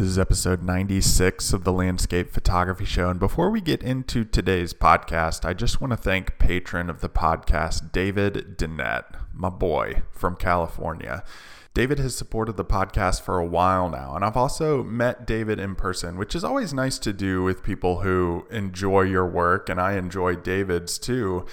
This is episode 96 of the Landscape Photography Show. And before we get into today's podcast, I just want to thank patron of the podcast, David Dinette, my boy from California. David has supported the podcast for a while now, and I've also met David in person, which is always nice to do with people who enjoy your work, and I enjoy David's too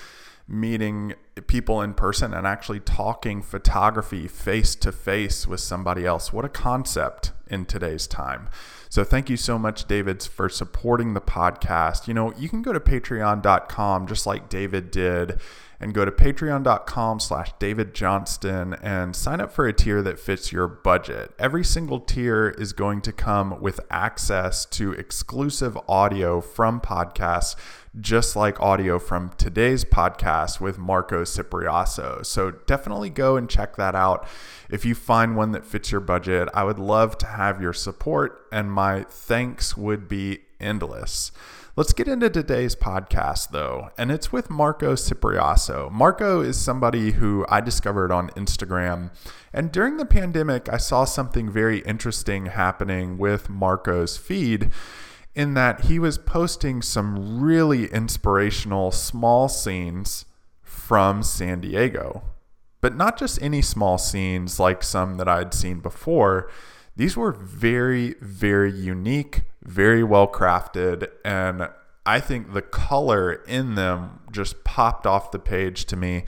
meeting people in person and actually talking photography face to face with somebody else. What a concept in today's time. So thank you so much, David, for supporting the podcast. You know, you can go to patreon.com just like David did and go to patreon.com slash david johnston and sign up for a tier that fits your budget every single tier is going to come with access to exclusive audio from podcasts just like audio from today's podcast with Marco Sipriaso. So definitely go and check that out. If you find one that fits your budget, I would love to have your support, and my thanks would be endless. Let's get into today's podcast, though, and it's with Marco Sipriaso. Marco is somebody who I discovered on Instagram, and during the pandemic, I saw something very interesting happening with Marco's feed in that he was posting some really inspirational small scenes from San Diego. But not just any small scenes like some that I'd seen before. These were very, very unique, very well crafted, and I think the color in them just popped off the page to me.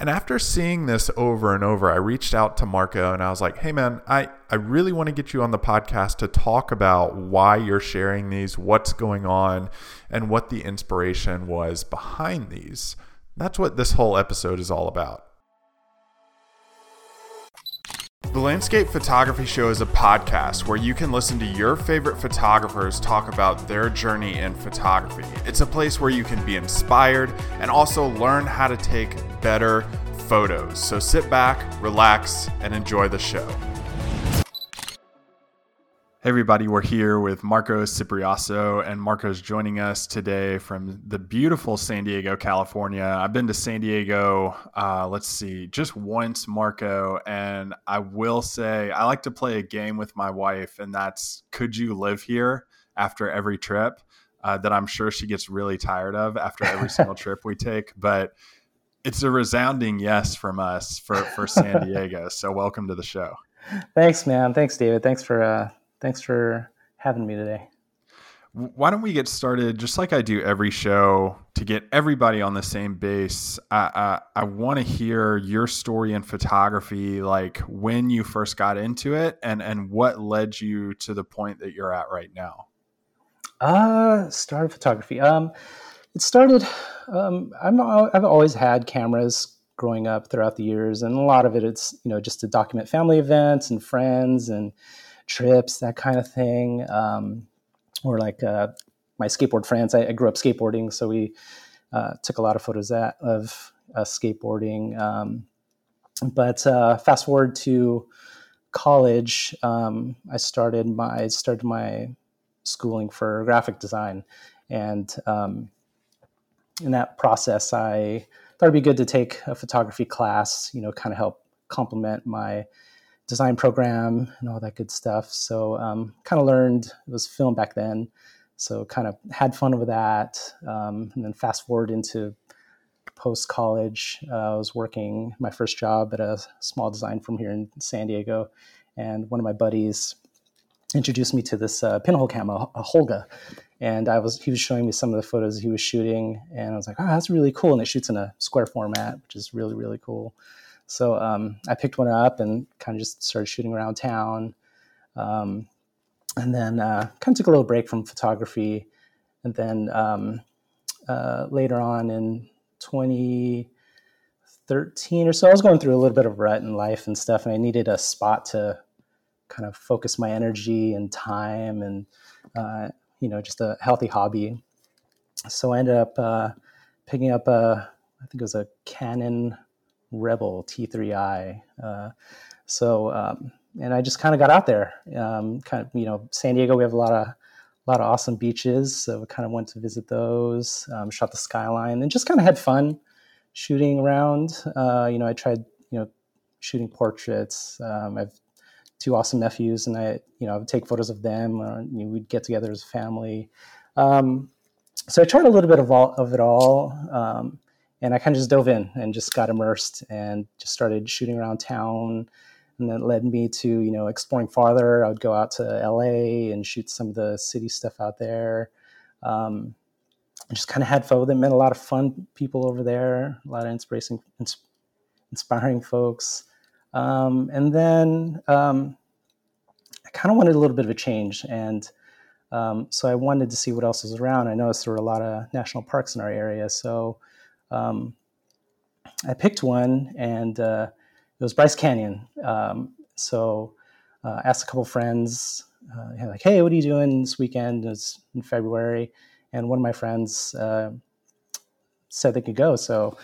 And after seeing this over and over, I reached out to Marco and I was like, hey man, I, I really want to get you on the podcast to talk about why you're sharing these, what's going on, and what the inspiration was behind these. That's what this whole episode is all about. The Landscape Photography Show is a podcast where you can listen to your favorite photographers talk about their journey in photography. It's a place where you can be inspired and also learn how to take better photos. So sit back, relax, and enjoy the show. Hey everybody, we're here with Marco Sipriaso, and Marco's joining us today from the beautiful San Diego, California. I've been to San Diego, uh, let's see, just once, Marco, and I will say I like to play a game with my wife, and that's could you live here after every trip? Uh, that I'm sure she gets really tired of after every single trip we take, but it's a resounding yes from us for, for San Diego. so welcome to the show. Thanks, man. Thanks, David. Thanks for uh, thanks for having me today. Why don't we get started just like I do every show to get everybody on the same base? I, I, I want to hear your story in photography, like when you first got into it and, and what led you to the point that you're at right now. Uh, started photography. Um, it started, um, I'm, I've always had cameras growing up throughout the years. And a lot of it, it's, you know, just to document family events and friends and, trips, that kind of thing. Um, or like uh, my skateboard friends. I, I, grew up skateboarding, so we uh, took a lot of photos that, of skateboarding. Um, but uh, fast forward to college, um, I started my I started my schooling for graphic design, and um, in that process, I thought it'd be good to take a photography class. You know, kind of help complement my design program and all that good stuff. So um, kind of learned it was film back then. So kind of had fun with that. Um, and then fast forward into post college, uh, I was working my first job at a small design firm here in San Diego, and one of my buddies introduced me to this uh, pinhole camera, a Holga. And I was he was showing me some of the photos he was shooting, and I was like, "Oh, that's really cool!" And it shoots in a square format, which is really really cool. So um, I picked one up and kind of just started shooting around town. Um, and then uh, kind of took a little break from photography. And then um, uh, later on in 2013 or so, I was going through a little bit of rut in life and stuff, and I needed a spot to kind of focus my energy and time and, uh, you know, just a healthy hobby. So I ended up uh, picking up a, I think it was a Canon Rebel T3i. Uh, so, um, and I just kind of got out there. Um, kind of, you know, San Diego, we have a lot of a lot of awesome beaches, so we kind of went to visit those. Um, shot the skyline and just kind of had fun shooting around. Uh, you know, I tried, you know, shooting portraits. Um, I've two awesome nephews, and I, you know, I would take photos of them. Or, you know, we'd get together as a family. Um, so I tried a little bit of all of it all, um, and I kind of just dove in and just got immersed and just started shooting around town. And that led me to you know exploring farther. I would go out to LA and shoot some of the city stuff out there. Um, I just kind of had fun with it. Met a lot of fun people over there, a lot of inspiration, inspiring folks. Um, and then um, I kind of wanted a little bit of a change, and um, so I wanted to see what else was around. I noticed there were a lot of national parks in our area, so um, I picked one, and uh, it was Bryce Canyon. Um, so uh, asked a couple friends, uh, like, "Hey, what are you doing this weekend?" It's in February, and one of my friends uh, said they could go, so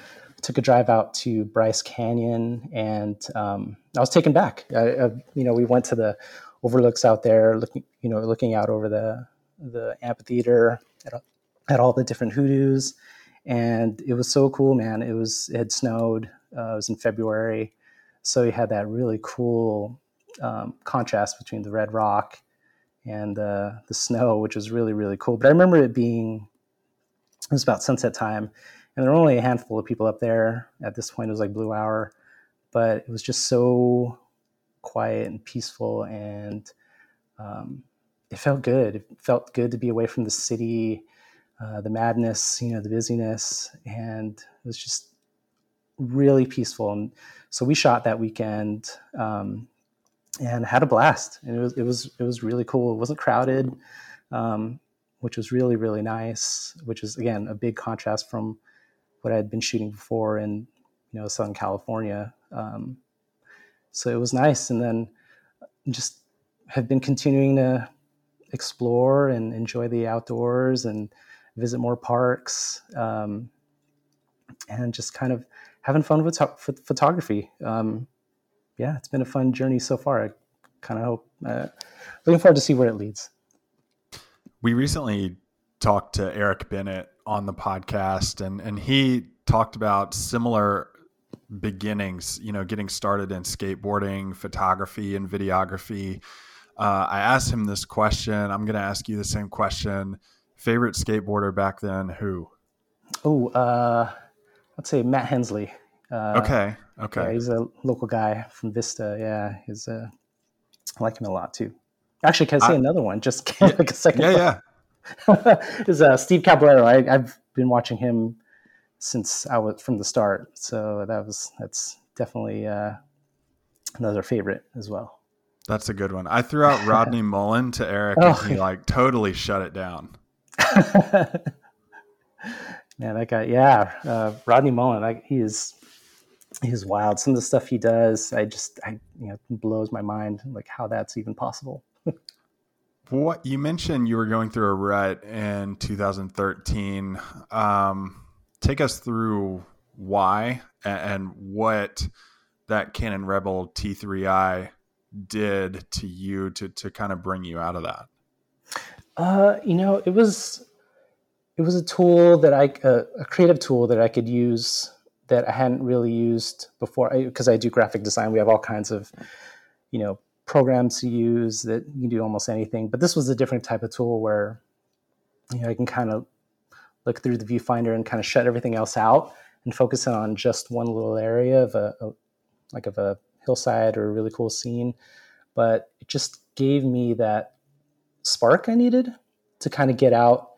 took a drive out to Bryce Canyon, and um, I was taken back. I, I, you know, we went to the overlooks out there, looking, you know, looking out over the the amphitheater at, at all the different hoodoos, and it was so cool, man. It was it had snowed. Uh, it was in February, so you had that really cool um, contrast between the red rock and uh, the snow, which was really really cool. But I remember it being it was about sunset time, and there were only a handful of people up there at this point. It was like blue hour, but it was just so quiet and peaceful, and um, it felt good. It felt good to be away from the city, uh, the madness, you know, the busyness, and it was just really peaceful. And so we shot that weekend. Um, and had a blast. And it was it was it was really cool. It wasn't crowded, um, which was really really nice. Which is again a big contrast from what I had been shooting before in you know Southern California. Um, so it was nice, and then just have been continuing to explore and enjoy the outdoors and visit more parks um, and just kind of having fun with photography. Um, yeah, it's been a fun journey so far. I kind of hope, uh, looking forward to see where it leads. We recently talked to Eric Bennett on the podcast, and and he talked about similar beginnings. You know, getting started in skateboarding, photography, and videography. Uh, I asked him this question. I'm going to ask you the same question. Favorite skateboarder back then? Who? Oh, uh, I'd say Matt Hensley. Uh, okay. Okay. Yeah, he's a local guy from Vista. Yeah, he's uh, I like him a lot too. Actually, can I say I, another one? Just yeah, like a second. Yeah, yeah. is uh, Steve Caballero. I, have been watching him since I was from the start, so that was that's definitely uh, another favorite as well. That's a good one. I threw out Rodney Mullen to Eric, oh. and he like totally shut it down. Man, that guy, yeah, uh, Rodney Mullen, like he is he's wild. Some of the stuff he does, I just, I, you know, blows my mind, like how that's even possible. what you mentioned, you were going through a rut in 2013. Um, take us through why and, and what that Canon Rebel T3i did to you to to kind of bring you out of that. Uh, you know, it was it was a tool that I uh, a creative tool that I could use that I hadn't really used before because I, I, do graphic design. We have all kinds of, you know, programs to use that you can do almost anything. But this was a different type of tool where, you know, I can kind of look through the viewfinder and kind of shut everything else out and focus on just one little area of a, a like of a hillside or a really cool scene. But it just gave me that spark I needed to kind of get out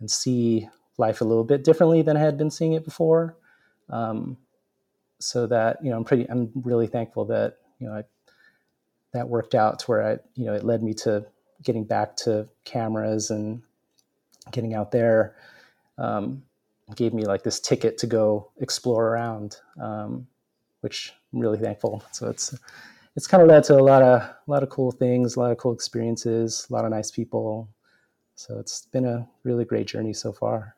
and see life a little bit differently than I had been seeing it before. Um, so that you know, I'm pretty, I'm really thankful that you know I, that worked out to where I, you know, it led me to getting back to cameras and getting out there. Um, gave me like this ticket to go explore around, um, which I'm really thankful. So it's it's kind of led to a lot of a lot of cool things, a lot of cool experiences, a lot of nice people. So it's been a really great journey so far.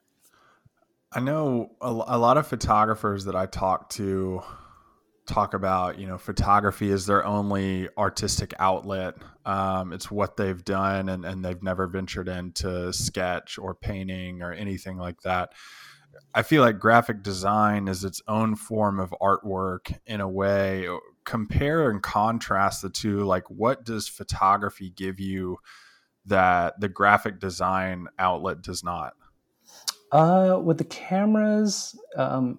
I know a, a lot of photographers that I talk to talk about, you know, photography is their only artistic outlet. Um, it's what they've done, and, and they've never ventured into sketch or painting or anything like that. I feel like graphic design is its own form of artwork in a way, compare and contrast the two, like what does photography give you that the graphic design outlet does not? Uh, with the cameras, um,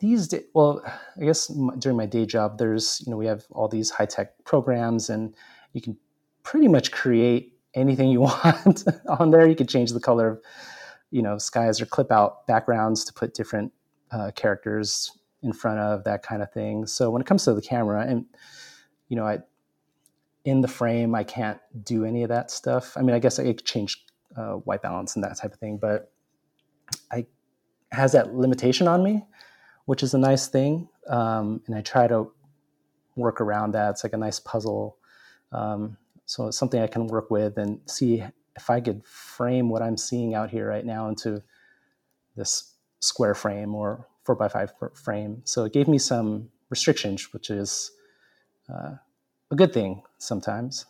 these days, well, I guess during my day job, there's you know we have all these high tech programs, and you can pretty much create anything you want on there. You can change the color of you know skies or clip out backgrounds to put different uh, characters in front of that kind of thing. So when it comes to the camera, and you know, I in the frame, I can't do any of that stuff. I mean, I guess I could change uh, white balance and that type of thing, but I has that limitation on me which is a nice thing. Um, and I try to work around that. It's like a nice puzzle. Um, so it's something I can work with and see if I could frame what I'm seeing out here right now into this square frame or four by five frame. So it gave me some restrictions, which is uh, a good thing sometimes.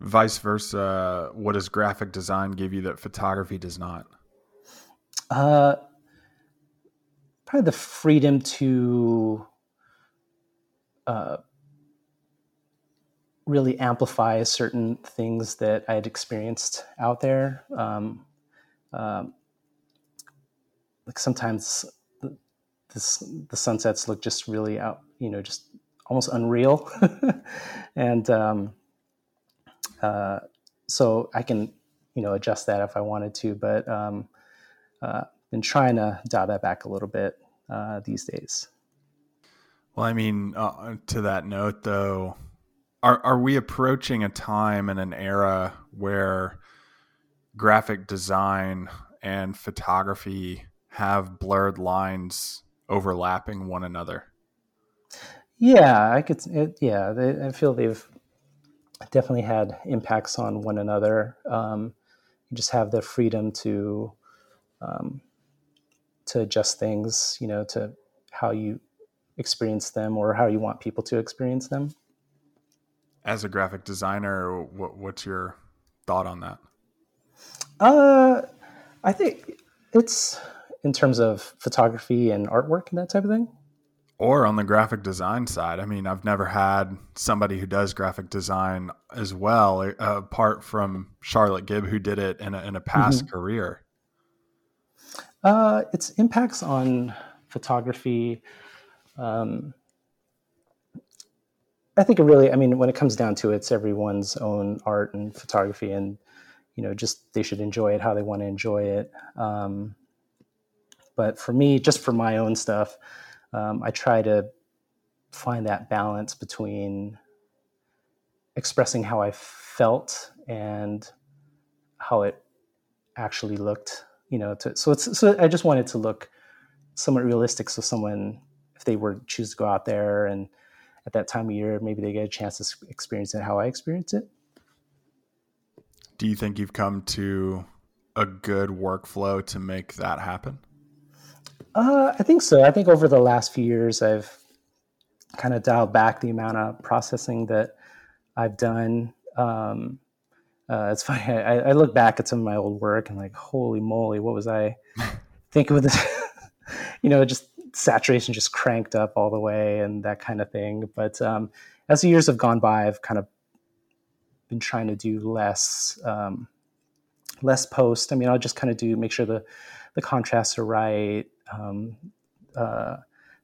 Vice versa, what does graphic design give you that photography does not? Uh, probably the freedom to uh, really amplify certain things that I had experienced out there. Um, um, like sometimes the, this, the sunsets look just really out, you know, just almost unreal. and um, uh, so I can, you know, adjust that if I wanted to, but um, uh, been trying to dial that back a little bit uh, these days. Well, I mean, uh, to that note, though, are are we approaching a time and an era where graphic design and photography have blurred lines overlapping one another? Yeah, I could. It, yeah, they, I feel they've definitely had impacts on one another. Um, you just have the freedom to um, to adjust things, you know, to how you experience them or how you want people to experience them. As a graphic designer, what, what's your thought on that? Uh, I think it's in terms of photography and artwork and that type of thing. Or on the graphic design side. I mean, I've never had somebody who does graphic design as well, uh, apart from Charlotte Gibb, who did it in a, in a past mm-hmm. career. Uh, its impacts on photography. Um, I think it really, I mean, when it comes down to it, it's everyone's own art and photography, and you know, just they should enjoy it how they want to enjoy it. Um, but for me, just for my own stuff, um, I try to find that balance between expressing how I felt and how it actually looked you know to so it's so i just wanted to look somewhat realistic. So someone if they were choose to go out there and at that time of year maybe they get a chance to experience it how i experience it. Do you think you've come to a good workflow to make that happen uh, i think so i think over the last few years i've kind of dialed back the amount of processing that i've done um, uh, it's funny. I, I, look back at some of my old work and like, holy moly, what was I thinking with this? you know, just saturation just cranked up all the way and that kind of thing. But um, as the years have gone by, I've kind of been trying to do less, um, less post. I mean, I'll just kind of do make sure the the contrasts are right. Um, uh,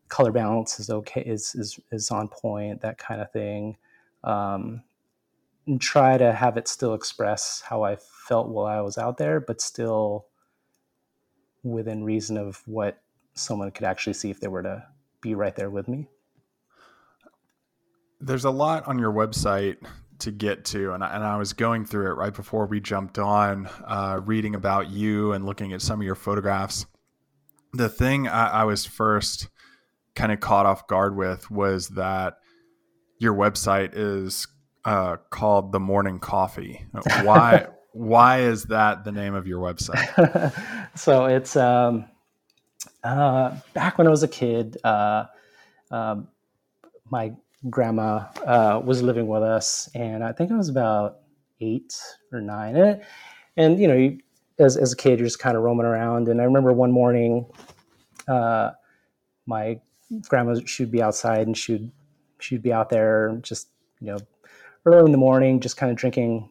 color balance is okay, is is is on point. That kind of thing. Um, and try to have it still express how I felt while I was out there, but still within reason of what someone could actually see if they were to be right there with me. There's a lot on your website to get to, and I, and I was going through it right before we jumped on, uh, reading about you and looking at some of your photographs. The thing I, I was first kind of caught off guard with was that your website is uh, called the Morning Coffee. Why? why is that the name of your website? so it's um, uh, back when I was a kid. Uh, um, my grandma uh, was living with us, and I think I was about eight or nine. And, and you know, you, as as a kid, you're just kind of roaming around. And I remember one morning, uh, my grandma she'd be outside and she'd she'd be out there just you know early in the morning, just kind of drinking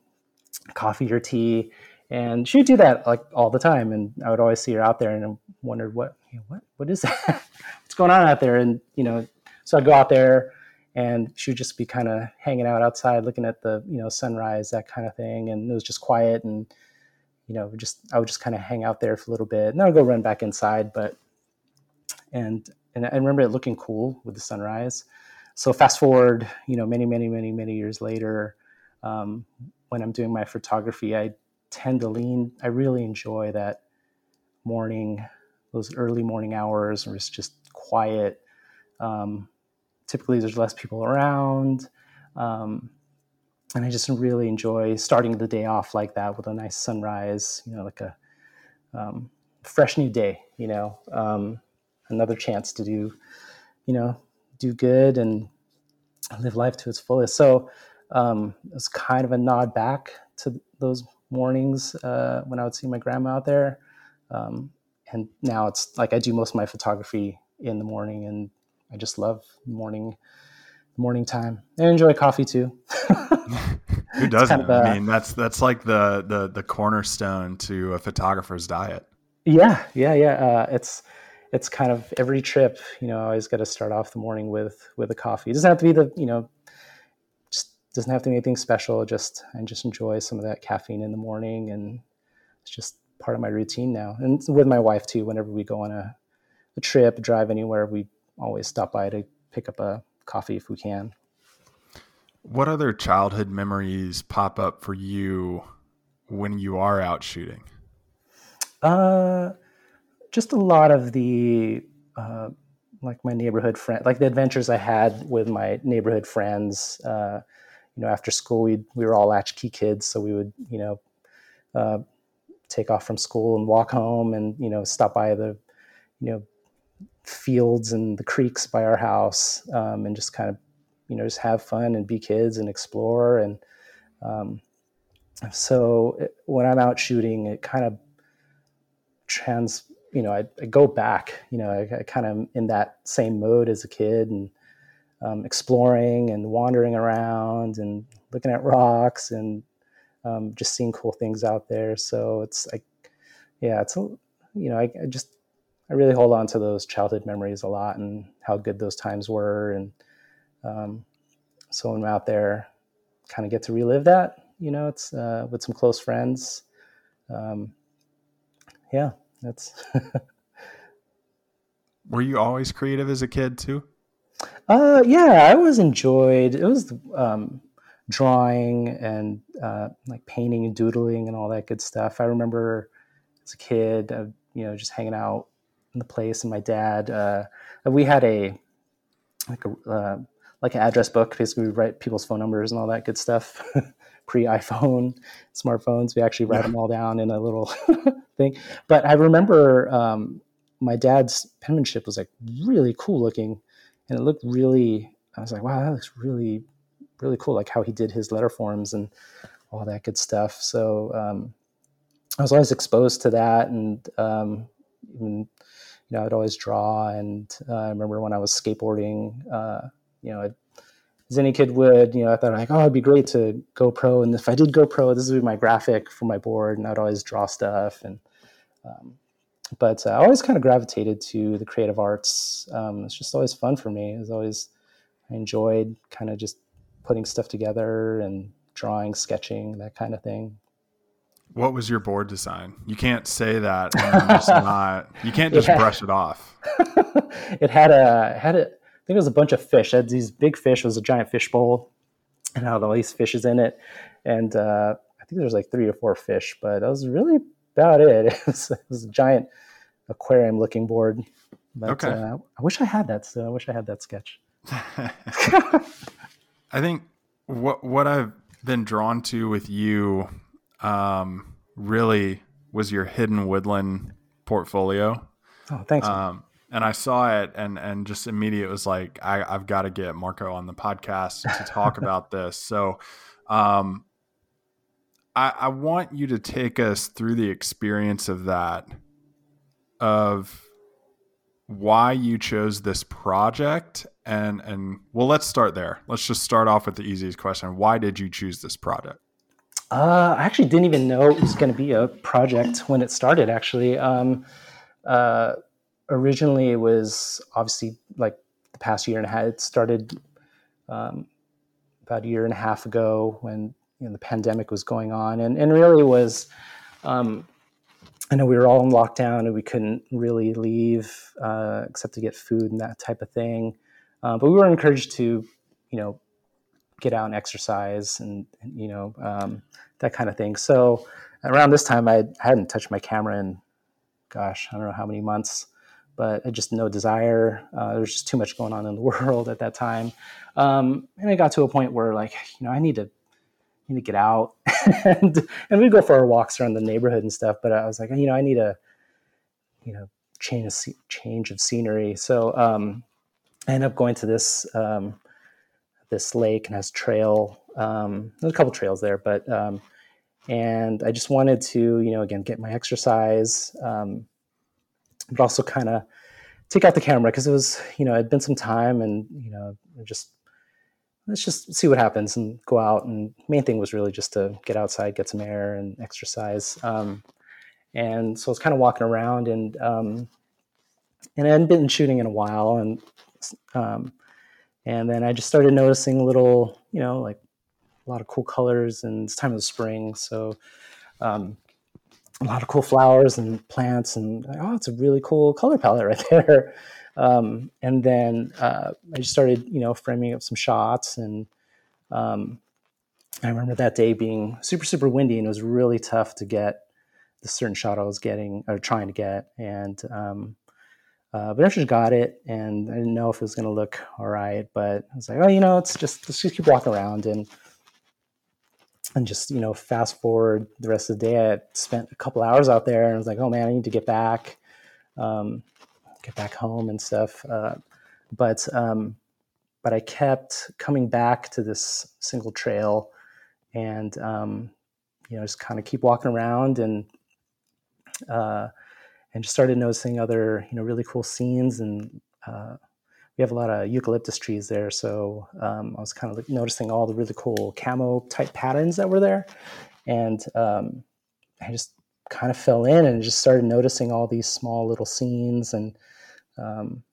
coffee or tea. And she'd do that like all the time. And I would always see her out there and I wondered what, you know, what, what is that? What's going on out there? And, you know, so I'd go out there and she would just be kind of hanging out outside, looking at the, you know, sunrise, that kind of thing. And it was just quiet. And, you know, just, I would just kind of hang out there for a little bit and then I'd go run back inside. But, and, and I remember it looking cool with the sunrise. So fast forward, you know, many, many, many, many years later, um, when I'm doing my photography, I tend to lean. I really enjoy that morning, those early morning hours, where it's just quiet. Um, typically, there's less people around, um, and I just really enjoy starting the day off like that with a nice sunrise. You know, like a um, fresh new day. You know, um, another chance to do, you know, do good and live life to its fullest. So um, it was kind of a nod back to those mornings uh, when I would see my grandma out there. Um, and now it's like I do most of my photography in the morning, and I just love morning morning time. I enjoy coffee too. Who doesn't? Kind of a, I mean, that's that's like the the the cornerstone to a photographer's diet. Yeah, yeah, yeah. Uh, it's it's kind of every trip. You know, I always got to start off the morning with with a coffee. It doesn't have to be the you know just doesn't have to be anything special. Just I just enjoy some of that caffeine in the morning, and it's just part of my routine now. And with my wife too. Whenever we go on a, a trip, drive anywhere, we always stop by to pick up a coffee if we can. What other childhood memories pop up for you when you are out shooting? Uh, just a lot of the uh, like my neighborhood friend, like the adventures I had with my neighborhood friends. Uh, you know, after school, we we were all latchkey kids, so we would, you know, uh, take off from school and walk home, and you know, stop by the, you know, fields and the creeks by our house, um, and just kind of, you know, just have fun and be kids and explore. And um, so it, when I'm out shooting, it kind of trans, you know, I, I go back, you know, I, I kind of in that same mode as a kid and um, exploring and wandering around and looking at rocks and um, just seeing cool things out there. So it's like, yeah, it's a, you know, I, I, just I really hold on to those childhood memories a lot and how good those times were, and um, so when I'm out there, kind of get to relive that. You know, it's uh, with some close friends. Um, yeah, that's. Were you always creative as a kid too? Uh, yeah, I always enjoyed it was um, drawing and uh, like painting and doodling and all that good stuff. I remember as a kid, uh, you know, just hanging out the place, and my dad. Uh, we had a like a uh, like an address book. Basically, we write people's phone numbers and all that good stuff. Pre iPhone, smartphones, we actually write yeah. them all down in a little thing. But I remember um, my dad's penmanship was like really cool looking and it looked really. I was like, wow, that looks really, really cool. Like how he did his letter forms and all that good stuff. So um, I was always exposed to that, and um, even you know, I'd always draw. And uh, I remember when I was skateboarding, uh, you know, I'd, as any kid would, you know, I thought like, oh, it'd be great to go pro. And if I did go pro, this would be my graphic for my board, and I'd always draw stuff. And um, but uh, I always kind of gravitated to the creative arts. Um, it's just always fun for me. It's always I enjoyed kind of just putting stuff together and drawing, sketching, that kind of thing. What was your board design? You can't say that not. You can't just had, brush it off. it had a had a. I think it was a bunch of fish. It had these big fish. It was a giant fish bowl, and had all these fishes in it. And uh, I think there's like three or four fish, but it was really about it. It was, it was a giant aquarium looking board. But, okay. Uh, I wish I had that. So I wish I had that sketch. I think what what I've been drawn to with you um, really was your hidden woodland portfolio. Oh, thanks. Um, and I saw it and and just immediately was like, I, I've got to get Marco on the podcast to talk about this. So um, I, I want you to take us through the experience of that, of why you chose this project and and well let's start there let's just start off with the easiest question why did you choose this project uh, i actually didn't even know it was going to be a project when it started actually um, uh, originally it was obviously like the past year and a half it started um, about a year and a half ago when you know, the pandemic was going on and, and really was um, I know we were all in lockdown and we couldn't really leave uh, except to get food and that type of thing. Uh, but we were encouraged to, you know, get out and exercise and, and you know um, that kind of thing. So around this time, I hadn't touched my camera in, gosh, I don't know how many months, but I just no desire. Uh, there was just too much going on in the world at that time, um, and it got to a point where like, you know, I need to need to get out and and we go for our walks around the neighborhood and stuff. But I was like, you know, I need a you know change of change of scenery. So um, I ended up going to this um, this lake and has trail. Um, there's a couple trails there, but um, and I just wanted to you know again get my exercise, um, but also kind of take out the camera because it was you know it'd been some time and you know just let's just see what happens and go out. And main thing was really just to get outside, get some air, and exercise. Um, and so I was kind of walking around, and um, and I hadn't been shooting in a while, and um, and then I just started noticing little, you know, like a lot of cool colors, and it's time of the spring, so um, a lot of cool flowers and plants, and oh, it's a really cool color palette right there. Um, and then uh, I just started, you know, framing up some shots. And um, I remember that day being super, super windy, and it was really tough to get the certain shot I was getting or trying to get. And um, uh, but I just got it, and I didn't know if it was going to look all right. But I was like, oh, you know, it's just let's just keep walking around and and just you know fast forward the rest of the day. I spent a couple hours out there, and I was like, oh man, I need to get back. Um, get back home and stuff. Uh, but um, but I kept coming back to this single trail, and um, you know just kind of keep walking around and uh, and just started noticing other you know really cool scenes and. Uh, we have a lot of eucalyptus trees there, so um, I was kind of like noticing all the really cool camo type patterns that were there, and um, I just kind of fell in and just started noticing all these small little scenes and um,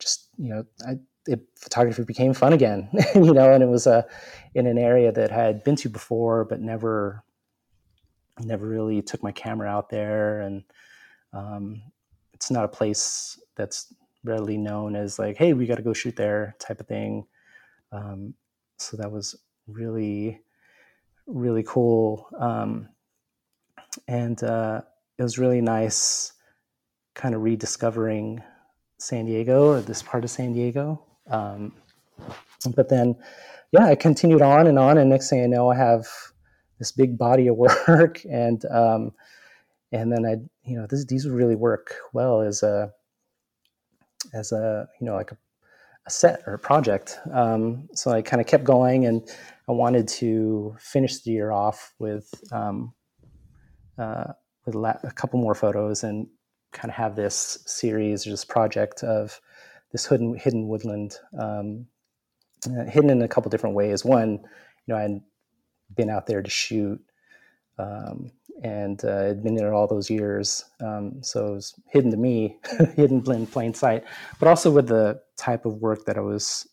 just you know, I, it, photography became fun again, you know, and it was a uh, in an area that I had been to before, but never never really took my camera out there, and um, it's not a place that's readily known as like, hey, we got to go shoot there type of thing. Um, so that was really really cool, um, and uh, it was really nice, kind of rediscovering San Diego or this part of San Diego. Um, but then, yeah, I continued on and on, and next thing I know, I have this big body of work, and um, and then I, you know, this, these would really work well as a as a you know like a, a set or a project. Um, so I kind of kept going, and I wanted to finish the year off with um, uh, with a couple more photos and kind of have this series or this project of this hidden hidden woodland, um, uh, hidden in a couple different ways. One, you know, I'd been out there to shoot, um, and uh, had been there all those years, um, so it was hidden to me, hidden in plain sight. But also with the type of work that I was.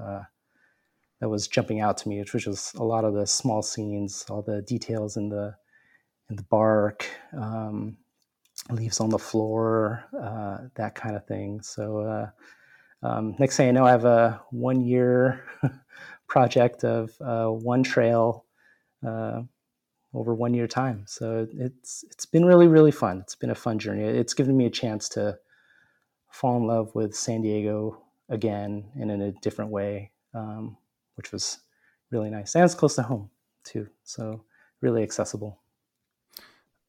Uh, that was jumping out to me, which was a lot of the small scenes, all the details in the in the bark, um, leaves on the floor, uh, that kind of thing. So uh, um, next thing I know, I have a one year project of uh, one trail uh, over one year time. So it's it's been really really fun. It's been a fun journey. It's given me a chance to fall in love with San Diego again and in a different way, um, which was really nice. And it's close to home too, so really accessible.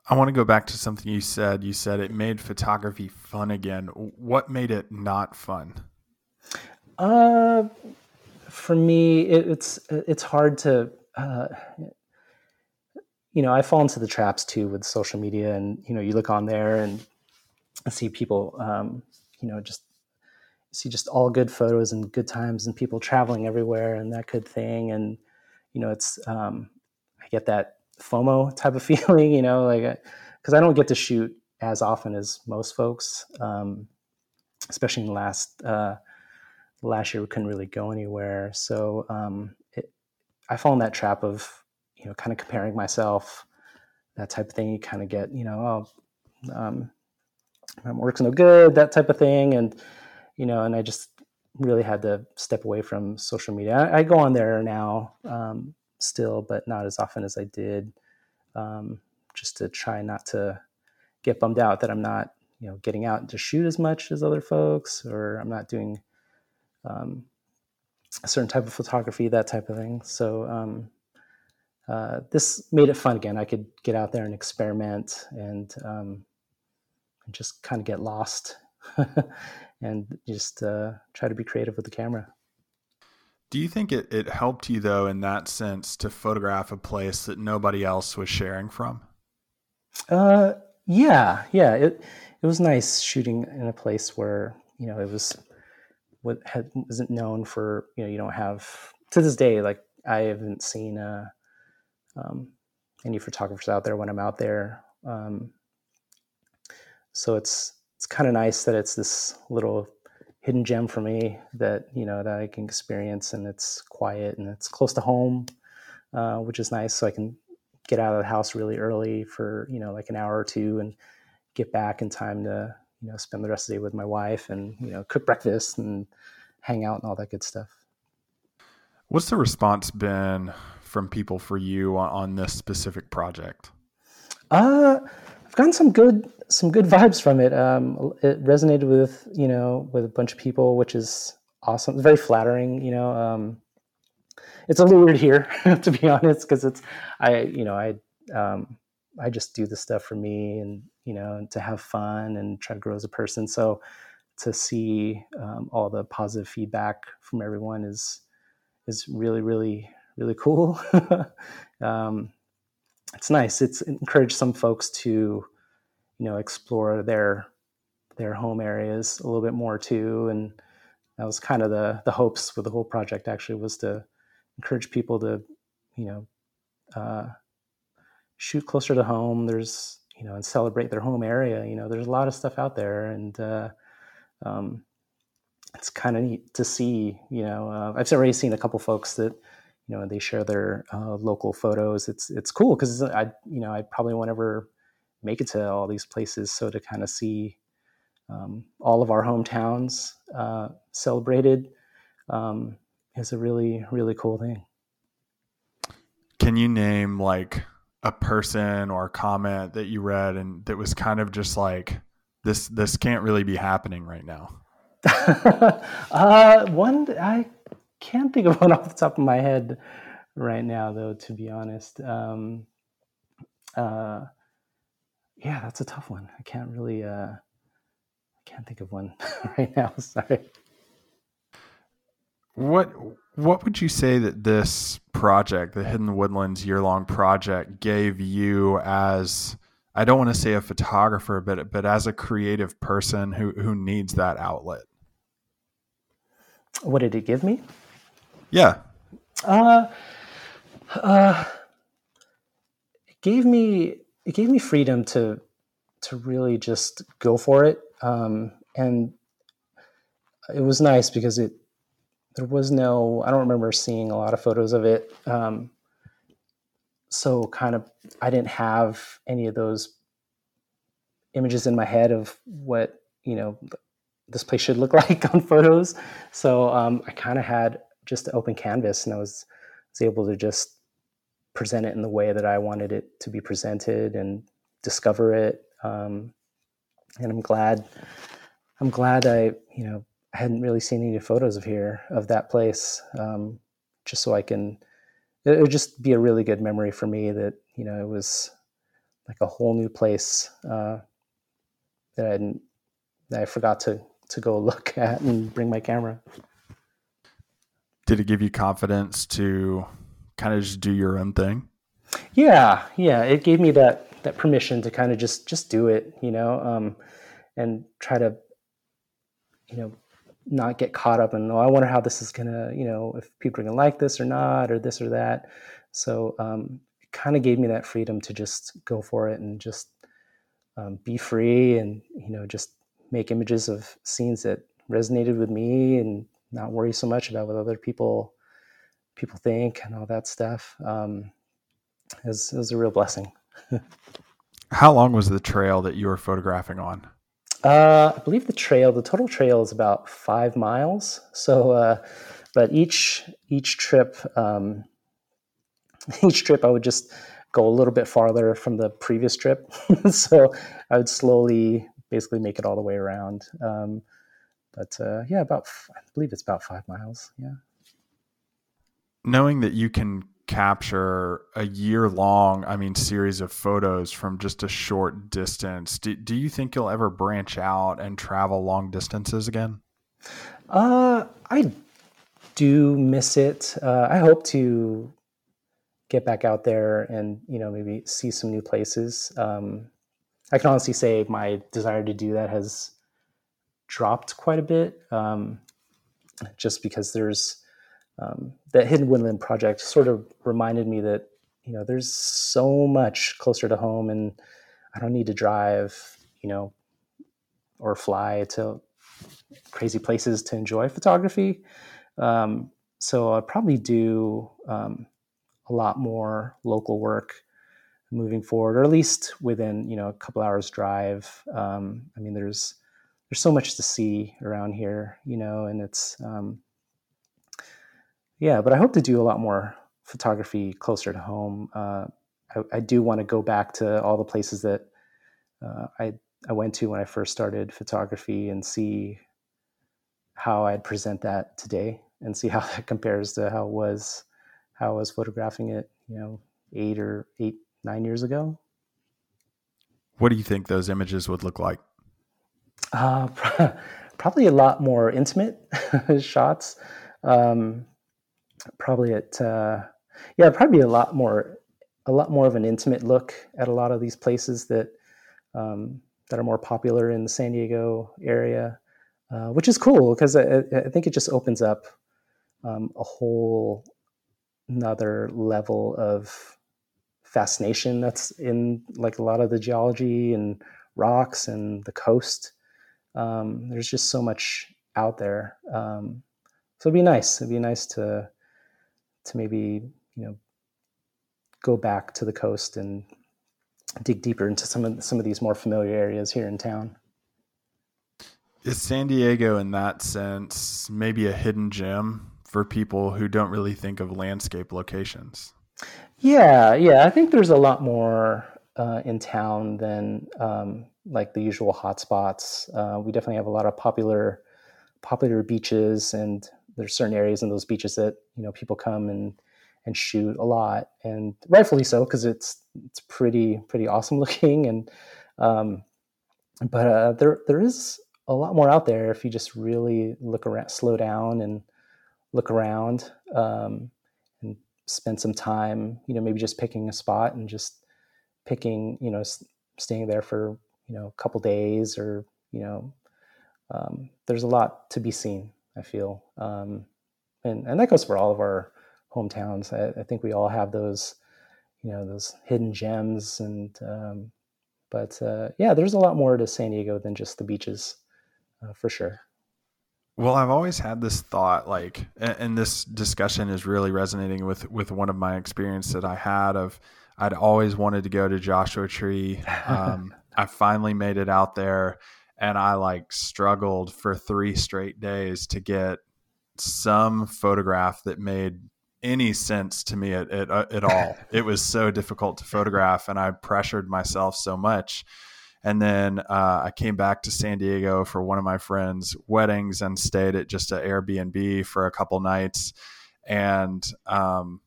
I want to go back to something you said. You said it made photography fun again. What made it not fun? Uh, for me, it, it's it's hard to, uh, you know, I fall into the traps too with social media, and you know, you look on there and see people, um, you know, just see just all good photos and good times and people traveling everywhere and that good thing. And, you know, it's, um, I get that FOMO type of feeling, you know, like, because I don't get to shoot as often as most folks, um, especially in the last, uh, last year we couldn't really go anywhere. So um, it, I fall in that trap of, you know, kind of comparing myself, that type of thing. You kind of get, you know, oh, um, my work's no good, that type of thing. And, you know, and I just really had to step away from social media. I, I go on there now um, still, but not as often as I did, um, just to try not to get bummed out that I'm not, you know, getting out to shoot as much as other folks, or I'm not doing um, a certain type of photography, that type of thing. So um, uh, this made it fun again. I could get out there and experiment and, um, and just kind of get lost and just uh, try to be creative with the camera. Do you think it, it helped you though in that sense to photograph a place that nobody else was sharing from? Uh, yeah, yeah. It it was nice shooting in a place where you know it was what had, wasn't known for you know you don't have to this day like I haven't seen uh, um, any photographers out there when I'm out there. Um, so it's it's kind of nice that it's this little hidden gem for me that you know that I can experience and it's quiet and it's close to home, uh, which is nice. So I can get out of the house really early for you know like an hour or two and get back in time to you know spend the rest of the day with my wife and you know cook breakfast and hang out and all that good stuff what's the response been from people for you on, on this specific project? Uh i've gotten some good some good vibes from it. Um it resonated with you know with a bunch of people which is awesome. It's very flattering you know um it's a little weird here to be honest because it's i you know i um i just do this stuff for me and you know, to have fun and try to grow as a person. So to see um, all the positive feedback from everyone is is really, really, really cool. um, it's nice. It's encouraged some folks to, you know, explore their their home areas a little bit more too. And that was kind of the the hopes with the whole project. Actually, was to encourage people to, you know, uh, shoot closer to home. There's you know, and celebrate their home area. You know, there's a lot of stuff out there, and uh, um, it's kind of neat to see. You know, uh, I've already seen a couple folks that you know they share their uh, local photos. It's it's cool because I you know I probably won't ever make it to all these places, so to kind of see um, all of our hometowns uh, celebrated um, is a really really cool thing. Can you name like a person or a comment that you read and that was kind of just like this this can't really be happening right now uh, one i can't think of one off the top of my head right now though to be honest um, uh, yeah that's a tough one i can't really uh, i can't think of one right now sorry what what would you say that this project, the Hidden Woodlands year long project, gave you as I don't want to say a photographer, but but as a creative person who who needs that outlet? What did it give me? Yeah. Uh, uh, it gave me it gave me freedom to to really just go for it, um, and it was nice because it there was no i don't remember seeing a lot of photos of it. Um, so kind of i didn't have any of those images in my head of what you know this place should look like on photos. So um, i kind of had just an open canvas and i was, was able to just present it in the way that i wanted it to be presented and discover it um, and i'm glad i'm glad i you know I hadn't really seen any photos of here of that place, um, just so I can. It would just be a really good memory for me that you know it was like a whole new place uh, that I didn't, that I forgot to to go look at and bring my camera. Did it give you confidence to kind of just do your own thing? Yeah, yeah. It gave me that that permission to kind of just just do it, you know, um, and try to you know, not get caught up in, oh, I wonder how this is gonna, you know, if people are gonna like this or not, or this or that. So um, it kind of gave me that freedom to just go for it and just um, be free and you know just make images of scenes that resonated with me and not worry so much about what other people people think and all that stuff. Um, it, was, a real blessing. How long was the trail that you were photographing on? Uh, I believe the trail, the total trail is about five miles. So, uh, but each each trip, um, each trip, I would just go a little bit farther from the previous trip. so I would slowly, basically, make it all the way around. Um, but uh, yeah, about I believe it's about five miles. Yeah. Knowing that you can capture a year long, I mean, series of photos from just a short distance. Do, do you think you'll ever branch out and travel long distances again? Uh, I do miss it. Uh, I hope to get back out there and, you know, maybe see some new places. Um, I can honestly say my desire to do that has dropped quite a bit um, just because there's um, that Hidden Woodland project sort of reminded me that you know there's so much closer to home, and I don't need to drive, you know, or fly to crazy places to enjoy photography. Um, so I'd probably do um, a lot more local work moving forward, or at least within you know a couple hours drive. Um, I mean, there's there's so much to see around here, you know, and it's um, yeah, but I hope to do a lot more photography closer to home. Uh, I, I, do want to go back to all the places that uh, I I went to when I first started photography and see how I'd present that today and see how that compares to how it was how I was photographing it, you know, eight or eight nine years ago. What do you think those images would look like? Uh, probably a lot more intimate shots. Um, probably at uh, yeah, probably a lot more a lot more of an intimate look at a lot of these places that um, that are more popular in the San Diego area, uh, which is cool because I, I, think it just opens up um, a whole another level of fascination that's in like a lot of the geology and rocks and the coast. Um, there's just so much out there. Um, so it'd be nice. It'd be nice to to maybe you know go back to the coast and dig deeper into some of some of these more familiar areas here in town. Is San Diego, in that sense, maybe a hidden gem for people who don't really think of landscape locations? Yeah, yeah, I think there's a lot more uh, in town than um, like the usual hotspots. Uh, we definitely have a lot of popular popular beaches and there's certain areas in those beaches that you know people come and and shoot a lot, and rightfully so because it's it's pretty pretty awesome looking. And um, but uh, there there is a lot more out there if you just really look around, slow down, and look around, um, and spend some time. You know, maybe just picking a spot and just picking. You know, staying there for you know a couple days or you know um, there's a lot to be seen I feel, um, and and that goes for all of our hometowns. I, I, think we all have those, you know, those hidden gems, and um, but uh, yeah, there's a lot more to San Diego than just the beaches, uh, for sure. Well, I've always had this thought, like, and this discussion is really resonating with with one of my experience that I had of I'd always wanted to go to Joshua Tree. Um, I finally made it out there and I like struggled for three straight days to get some photograph that made any sense to me at, at, uh, at all. it was so difficult to photograph, and I pressured myself so much. And then uh, I came back to San Diego for one of my friends' weddings and stayed at just an Airbnb for a couple nights. And um,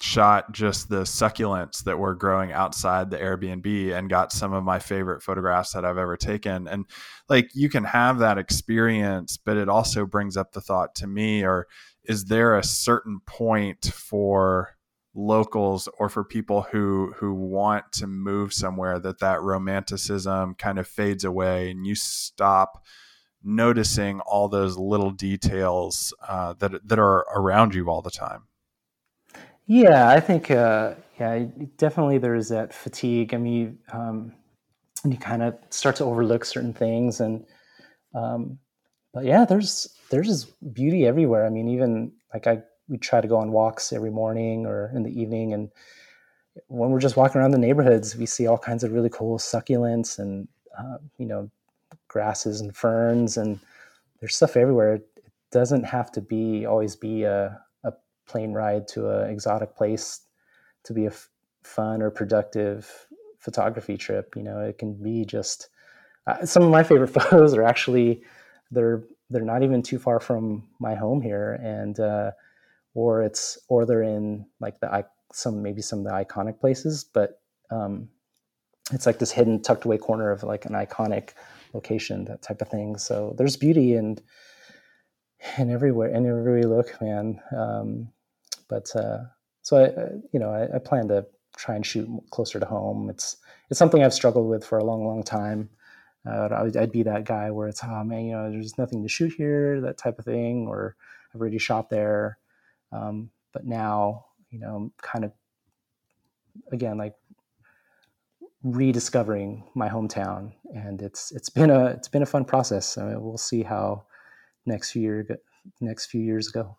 shot just the succulents that were growing outside the Airbnb and got some of my favorite photographs that I've ever taken. And like you can have that experience, but it also brings up the thought to me or is there a certain point for locals or for people who who want to move somewhere that that romanticism kind of fades away and you stop noticing all those little details uh, that that are around you all the time. Yeah, I think uh, yeah, definitely there's that fatigue. I mean, um, you kind of start to overlook certain things, and um, but yeah, there's there's beauty everywhere. I mean, even like I we try to go on walks every morning or in the evening, and when we're just walking around the neighborhoods, we see all kinds of really cool succulents and uh, you know grasses and ferns, and there's stuff everywhere. It doesn't have to be always be a plane ride to an exotic place to be a f- fun or productive photography trip. You know, it can be just uh, some of my favorite photos are actually they're they're not even too far from my home here, and uh, or it's or they're in like the some maybe some of the iconic places, but um, it's like this hidden tucked away corner of like an iconic location, that type of thing. So there's beauty and and everywhere and everywhere you look, man. Um, but uh, so I, you know, I, I, plan to try and shoot closer to home. It's it's something I've struggled with for a long, long time. Uh, I'd, I'd, be that guy where it's, oh man, you know, there's nothing to shoot here, that type of thing, or I've already shot there. Um, but now, you know, I'm kind of again like rediscovering my hometown, and it's it's been a it's been a fun process. I mean, we'll see how next few year next few years go.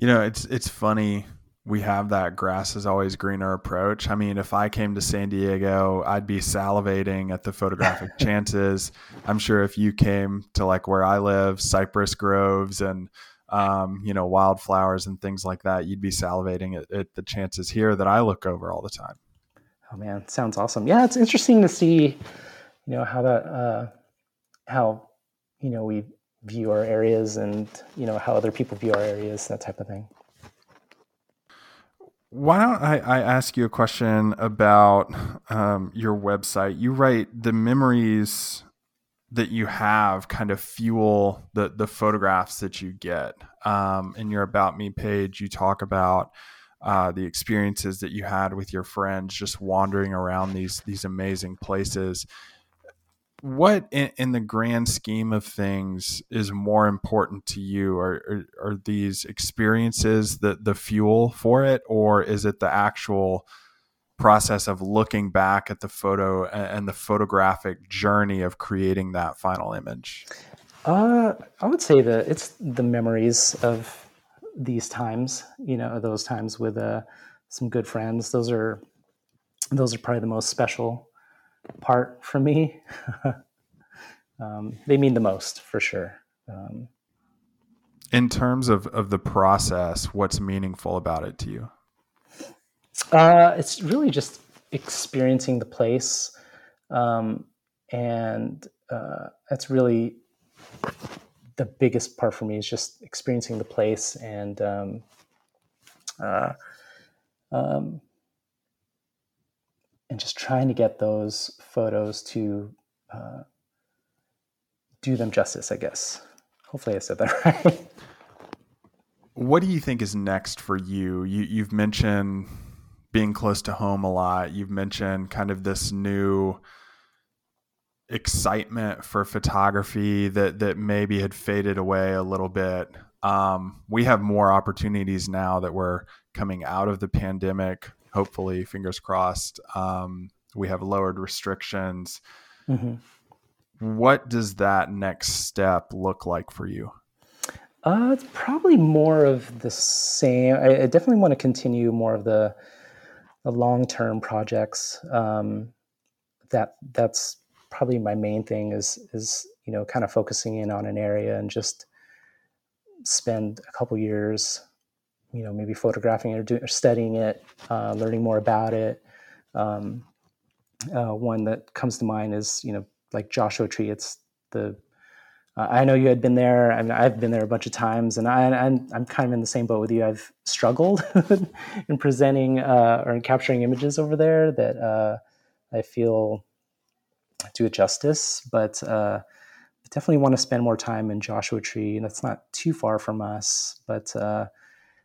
You know, it's it's funny we have that grass is always greener approach. I mean, if I came to San Diego, I'd be salivating at the photographic chances. I'm sure if you came to like where I live, cypress groves and um, you know, wildflowers and things like that, you'd be salivating at, at, the chances here that I look over all the time. Oh man, sounds awesome. Yeah, it's interesting to see, you know, how that, uh, how, you know, we view our areas and, you know, how other people view our areas, that type of thing. Why don't I, I ask you a question about um, your website? You write the memories that you have kind of fuel the the photographs that you get. Um, in your about me page, you talk about uh, the experiences that you had with your friends, just wandering around these these amazing places. What, in, in the grand scheme of things, is more important to you? Are, are, are these experiences the the fuel for it, or is it the actual process of looking back at the photo and the photographic journey of creating that final image? Uh, I would say that it's the memories of these times. You know, those times with uh, some good friends. Those are those are probably the most special part for me. um, they mean the most for sure. Um, in terms of, of the process, what's meaningful about it to you? Uh, it's really just experiencing the place, um, and uh, that's really the biggest part for me is just experiencing the place and um, uh, um, and just trying to get those photos to uh, do them justice. I guess. Hopefully, I said that right. What do you think is next for you? You you've mentioned being close to home a lot. You've mentioned kind of this new excitement for photography that that maybe had faded away a little bit. Um, we have more opportunities now that we're coming out of the pandemic. Hopefully, fingers crossed. Um, we have lowered restrictions. Mm-hmm. What does that next step look like for you? Uh, it's probably more of the same. I, I definitely want to continue more of the the long term projects. Um, that that's probably my main thing is is you know kind of focusing in on an area and just spend a couple years, you know, maybe photographing or, or studying it, uh, learning more about it. Um, uh, one that comes to mind is you know like Joshua Tree. It's the uh, I know you had been there. I mean, I've been there a bunch of times, and I, am I'm, I'm kind of in the same boat with you. I've struggled in presenting uh, or in capturing images over there that uh, I feel do it justice, but uh, definitely want to spend more time in Joshua Tree, and that's not too far from us. But uh,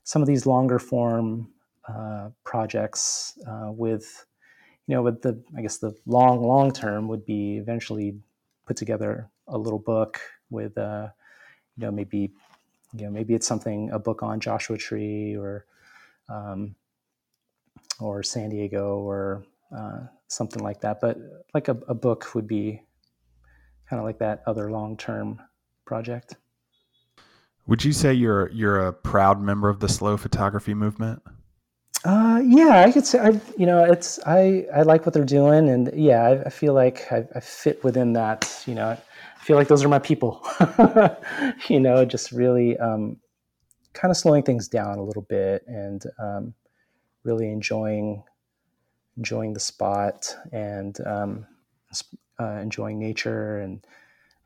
some of these longer form uh, projects with, you know, with the I guess the long long term would be eventually put together a little book with, uh, you know, maybe, you know, maybe it's something a book on Joshua Tree or, um, or San Diego or uh, something like that. But like a, a book would be kind of like that other long term project. Would you say you're you're a proud member of the slow photography movement? Uh, yeah, I could say I, you know, it's I I like what they're doing, and yeah, I, I feel like I, I, fit within that. You know, I feel like those are my people. you know, just really um, kind of slowing things down a little bit and um, really enjoying enjoying the spot and um, uh, enjoying nature and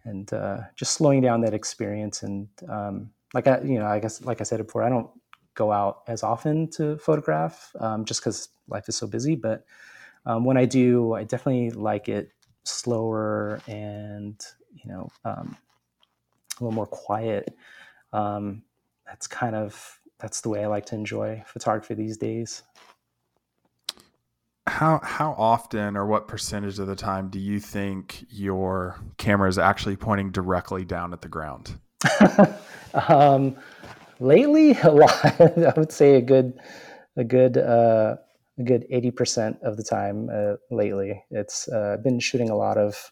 and uh, just slowing down that experience. And um, like I you know I guess like I said before I don't go out as often to photograph um, just because life is so busy. But um, when I do I definitely like it slower and you know um, a little more quiet. Um, that's kind of that's the way I like to enjoy photography these days how how often or what percentage of the time do you think your camera is actually pointing directly down at the ground? um, lately, a lot. I would say a good a good uh, a good eighty percent of the time. Uh, lately, it's uh, been shooting a lot of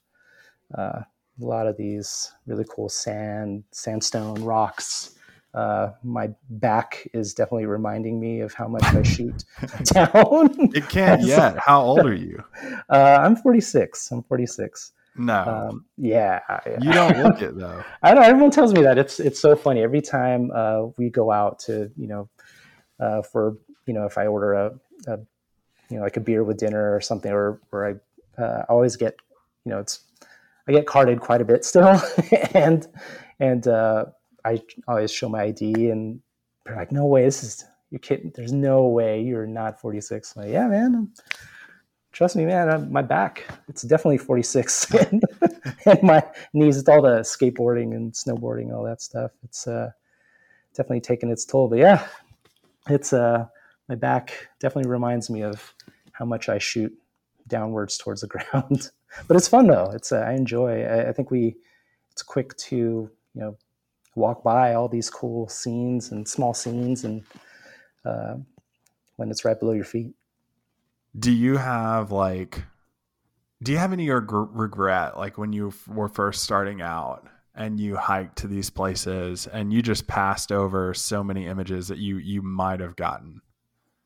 uh, a lot of these really cool sand sandstone rocks uh, my back is definitely reminding me of how much I shoot down. It can't yet. How old are you? Uh, I'm 46. I'm 46. No. Um, yeah. You don't look it though. I know. Everyone tells me that. It's it's so funny. Every time uh, we go out to you know uh, for you know if I order a, a, you know like a beer with dinner or something or or I uh, always get you know it's I get carded quite a bit still and and uh, I always show my ID and they're like, no way, this is, you're kidding. There's no way you're not 46. I'm like, yeah, man. Trust me, man. I'm, my back, it's definitely 46. and, my knees, it's all the skateboarding and snowboarding all that stuff. It's uh, definitely taken its toll. But yeah, it's uh, my back definitely reminds me of how much I shoot downwards towards the ground. but it's fun though. It's uh, I enjoy. I, I think we it's quick to you know walk by all these cool scenes and small scenes and uh, when it's right below your feet. Do you have like do you have any regret like when you were first starting out and you hiked to these places and you just passed over so many images that you you might have gotten?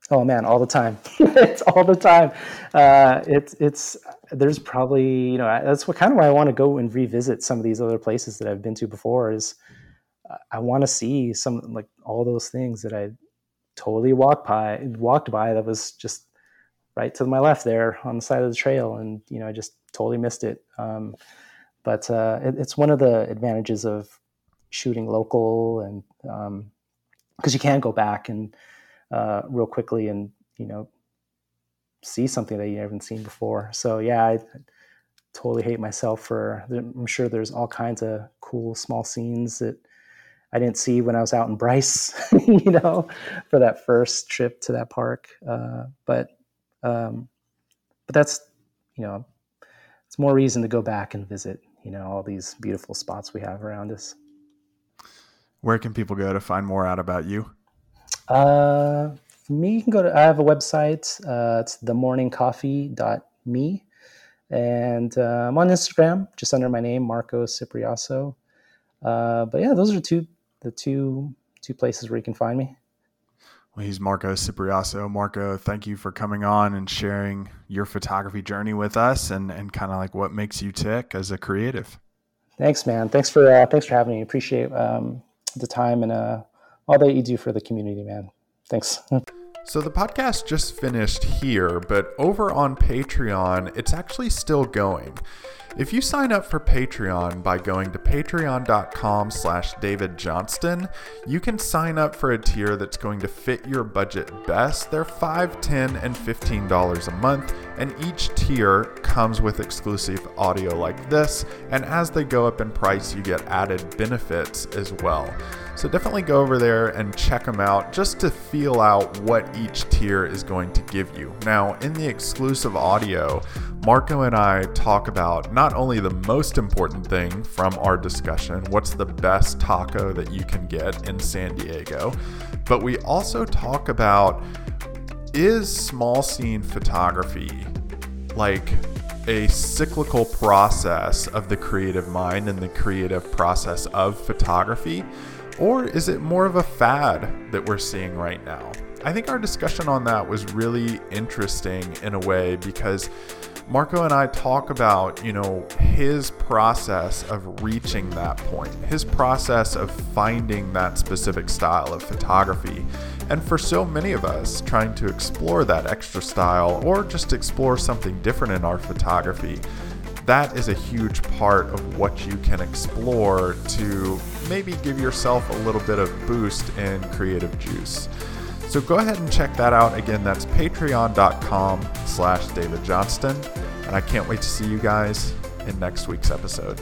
Oh man all the time. It's all the time. Uh, it's it's there's probably you know that's what kind of why i want to go and revisit some of these other places that i've been to before is I want to see some like all those things that I totally walked by walked by that was just right to my left there on the side of the trail and you know I just totally missed it. Um, but uh, it, it's one of the advantages of shooting local and because um, you can go back and uh, real quickly and you know see something that you haven't seen before. So yeah I, I totally hate myself for i'm sure there's all kinds of cool small scenes that I didn't see when I was out in Bryce, you know, for that first trip to that park. Uh, but um, but that's you know, it's more reason to go back and visit you know all these beautiful spots we have around us. Where can people go to find more out about you? Uh, for me, you can go to. I have a website. Uh, it's themorningcoffee.me, and uh, I'm on Instagram just under my name, Marco Sipriaso. Uh, but yeah, those are two the two two places where you can find me. Well, he's Marco Sipriaso. Marco, thank you for coming on and sharing your photography journey with us and, and kind of like what makes you tick as a creative. Thanks, man. Thanks for uh, thanks for having me. Appreciate um, the time and uh, all that you do for the community, man. Thanks. So the podcast just finished here, but over on Patreon, it's actually still going. If you sign up for Patreon by going to patreon.com slash David Johnston, you can sign up for a tier that's going to fit your budget best. They're $5, 10 and $15 a month, and each tier comes with exclusive audio like this, and as they go up in price, you get added benefits as well. So definitely go over there and check them out just to feel out what each tier is going to give you. Now, in the exclusive audio, Marco and I talk about not only the most important thing from our discussion, what's the best taco that you can get in San Diego, but we also talk about is small scene photography like a cyclical process of the creative mind and the creative process of photography? Or is it more of a fad that we're seeing right now? I think our discussion on that was really interesting in a way because Marco and I talk about, you know, his process of reaching that point, his process of finding that specific style of photography. And for so many of us, trying to explore that extra style or just explore something different in our photography, that is a huge part of what you can explore to maybe give yourself a little bit of boost in creative juice. So go ahead and check that out. Again, that's patreon.com slash David Johnston. And I can't wait to see you guys in next week's episode.